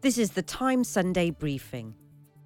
This is the Time Sunday briefing.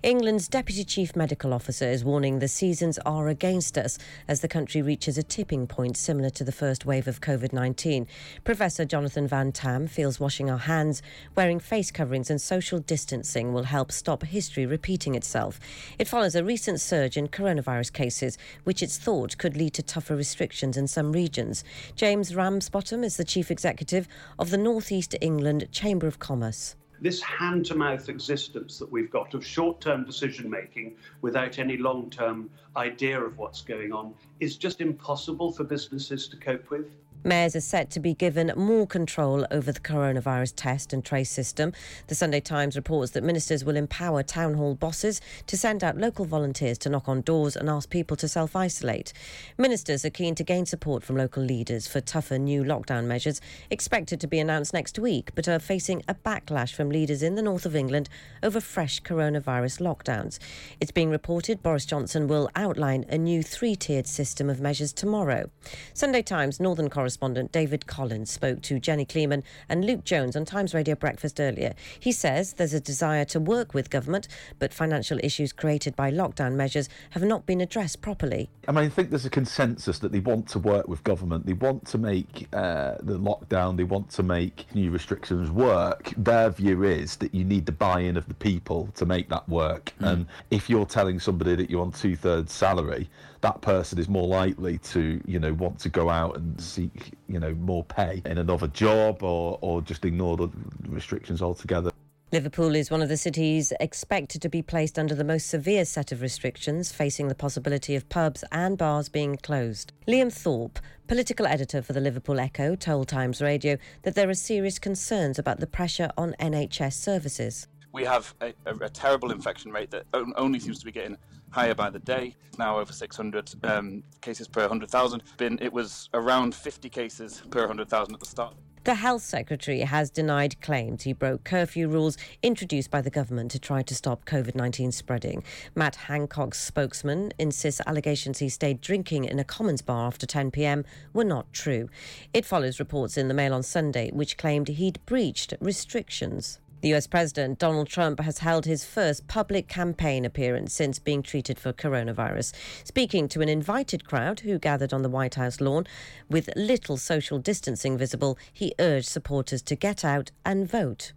England's Deputy Chief Medical Officer is warning the seasons are against us as the country reaches a tipping point similar to the first wave of COVID 19. Professor Jonathan Van Tam feels washing our hands, wearing face coverings, and social distancing will help stop history repeating itself. It follows a recent surge in coronavirus cases, which it's thought could lead to tougher restrictions in some regions. James Ramsbotham is the Chief Executive of the North East England Chamber of Commerce this hand to mouth existence that we've got of short term decision making without any long term idea of what's going on is just impossible for businesses to cope with. Mayors are set to be given more control over the coronavirus test and trace system. The Sunday Times reports that ministers will empower town hall bosses to send out local volunteers to knock on doors and ask people to self isolate. Ministers are keen to gain support from local leaders for tougher new lockdown measures expected to be announced next week, but are facing a backlash from leaders in the north of England over fresh coronavirus lockdowns. It's being reported Boris Johnson will outline a new three tiered system of measures tomorrow. Sunday Times Northern correspondent David Collins spoke to Jenny Kleeman and Luke Jones on Times Radio Breakfast earlier. He says there's a desire to work with government, but financial issues created by lockdown measures have not been addressed properly. I mean, I think there's a consensus that they want to work with government. They want to make uh, the lockdown, they want to make new restrictions work. Their view is that you need the buy in of the people to make that work. Mm. And if you're telling somebody that you're on two thirds salary, that person is more likely to, you know, want to go out and seek, you know, more pay in another job or, or just ignore the restrictions altogether. Liverpool is one of the cities expected to be placed under the most severe set of restrictions, facing the possibility of pubs and bars being closed. Liam Thorpe, political editor for the Liverpool Echo, told Times Radio that there are serious concerns about the pressure on NHS services. We have a, a, a terrible infection rate that only seems to be getting higher by the day. Now over 600 um, cases per 100,000. Been it was around 50 cases per 100,000 at the start. The Health Secretary has denied claims he broke curfew rules introduced by the government to try to stop COVID 19 spreading. Matt Hancock's spokesman insists allegations he stayed drinking in a Commons bar after 10 pm were not true. It follows reports in the Mail on Sunday which claimed he'd breached restrictions. The US President Donald Trump has held his first public campaign appearance since being treated for coronavirus. Speaking to an invited crowd who gathered on the White House lawn with little social distancing visible, he urged supporters to get out and vote.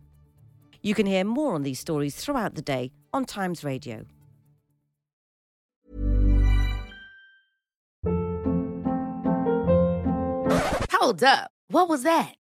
You can hear more on these stories throughout the day on Times Radio. Hold up. What was that?